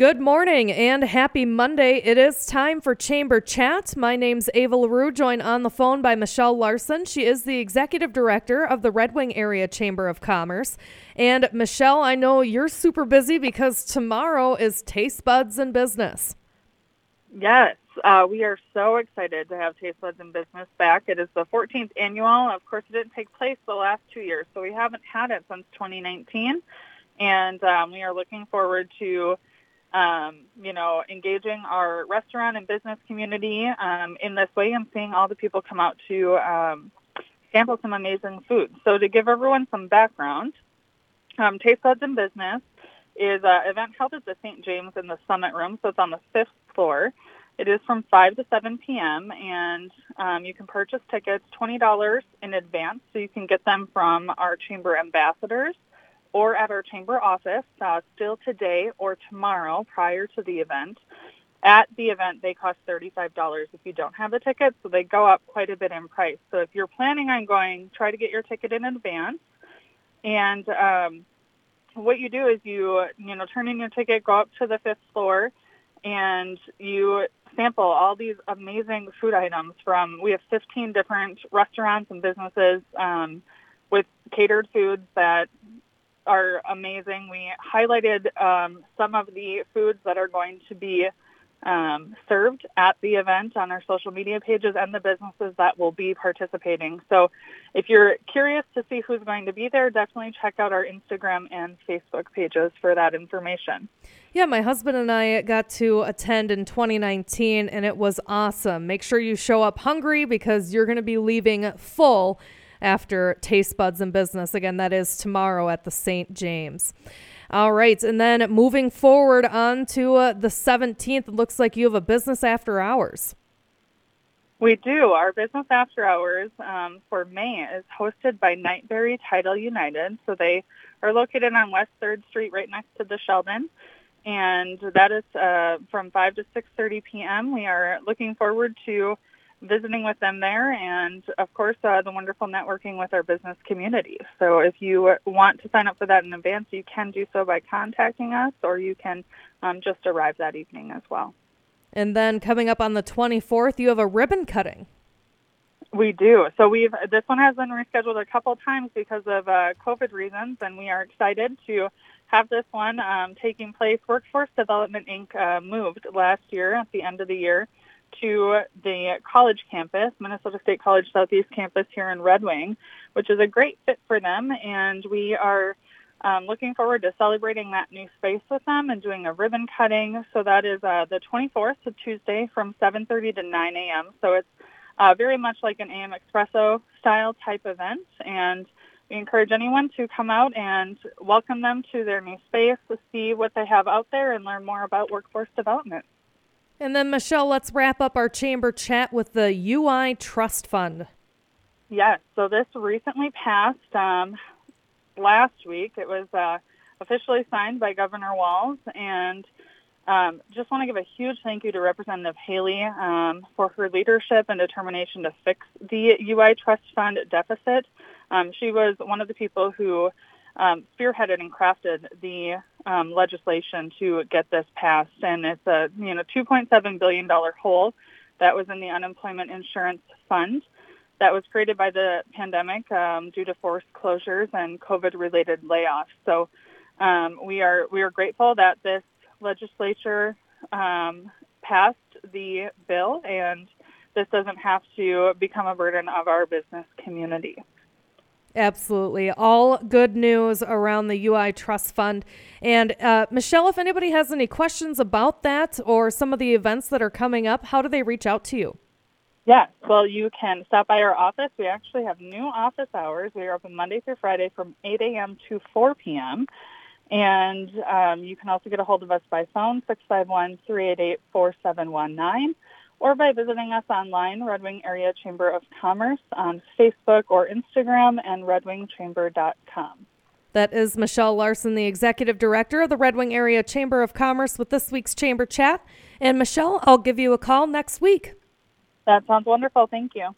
Good morning and happy Monday. It is time for Chamber Chat. My name's Ava LaRue, joined on the phone by Michelle Larson. She is the executive director of the Red Wing Area Chamber of Commerce. And Michelle, I know you're super busy because tomorrow is Taste Buds in Business. Yes, uh, we are so excited to have Taste Buds in Business back. It is the 14th annual. Of course, it didn't take place the last two years, so we haven't had it since 2019. And um, we are looking forward to um, you know, engaging our restaurant and business community um, in this way and seeing all the people come out to um, sample some amazing food. So to give everyone some background, um, Taste Buds in Business is an event held at the St. James in the Summit Room, so it's on the fifth floor. It is from 5 to 7 p.m., and um, you can purchase tickets $20 in advance, so you can get them from our chamber ambassadors or at our chamber office uh, still today or tomorrow prior to the event. At the event, they cost $35 if you don't have a ticket, so they go up quite a bit in price. So if you're planning on going, try to get your ticket in advance. And um, what you do is you, you know, turn in your ticket, go up to the fifth floor, and you sample all these amazing food items from, we have 15 different restaurants and businesses um, with catered foods that are amazing. We highlighted um, some of the foods that are going to be um, served at the event on our social media pages and the businesses that will be participating. So if you're curious to see who's going to be there, definitely check out our Instagram and Facebook pages for that information. Yeah, my husband and I got to attend in 2019 and it was awesome. Make sure you show up hungry because you're going to be leaving full after Taste Buds and Business. Again, that is tomorrow at the St. James. All right, and then moving forward on to uh, the 17th, it looks like you have a business after hours. We do. Our business after hours um, for May is hosted by Knight Barry Title United. So they are located on West Third Street, right next to the Sheldon, and that is uh, from 5 to 6:30 p.m. We are looking forward to visiting with them there, and of course, uh, the wonderful networking with our business community. So, if you want to sign up for that in advance, you can do so by contacting us, or you can um, just arrive that evening as well. And then coming up on the 24th, you have a ribbon cutting. We do. So we've this one has been rescheduled a couple times because of uh, COVID reasons, and we are excited to have this one um, taking place. Workforce Development Inc. Uh, moved last year at the end of the year to the college campus, Minnesota State College Southeast campus here in Red Wing, which is a great fit for them. And we are um, looking forward to celebrating that new space with them and doing a ribbon cutting. So that is uh, the 24th, so Tuesday, from 7:30 to 9 a.m. So it's uh, very much like an AM Espresso style type event, and we encourage anyone to come out and welcome them to their new space to see what they have out there and learn more about workforce development. And then, Michelle, let's wrap up our chamber chat with the UI Trust Fund. Yes, so this recently passed um, last week. It was uh, officially signed by Governor Walz. and um, just want to give a huge thank you to Representative Haley um, for her leadership and determination to fix the UI Trust Fund deficit. Um, she was one of the people who um, spearheaded and crafted the um, legislation to get this passed, and it's a you know 2.7 billion dollar hole that was in the unemployment insurance fund that was created by the pandemic um, due to forced closures and COVID-related layoffs. So um, we are we are grateful that this legislature um, passed the bill, and this doesn't have to become a burden of our business community. Absolutely. All good news around the UI Trust Fund. And uh, Michelle, if anybody has any questions about that or some of the events that are coming up, how do they reach out to you? Yeah, well, you can stop by our office. We actually have new office hours. We are open Monday through Friday from 8 a.m. to 4 p.m. And um, you can also get a hold of us by phone, 651 388 4719 or by visiting us online, Red Wing Area Chamber of Commerce on Facebook or Instagram and redwingchamber.com. That is Michelle Larson, the Executive Director of the Red Wing Area Chamber of Commerce, with this week's Chamber Chat. And Michelle, I'll give you a call next week. That sounds wonderful. Thank you.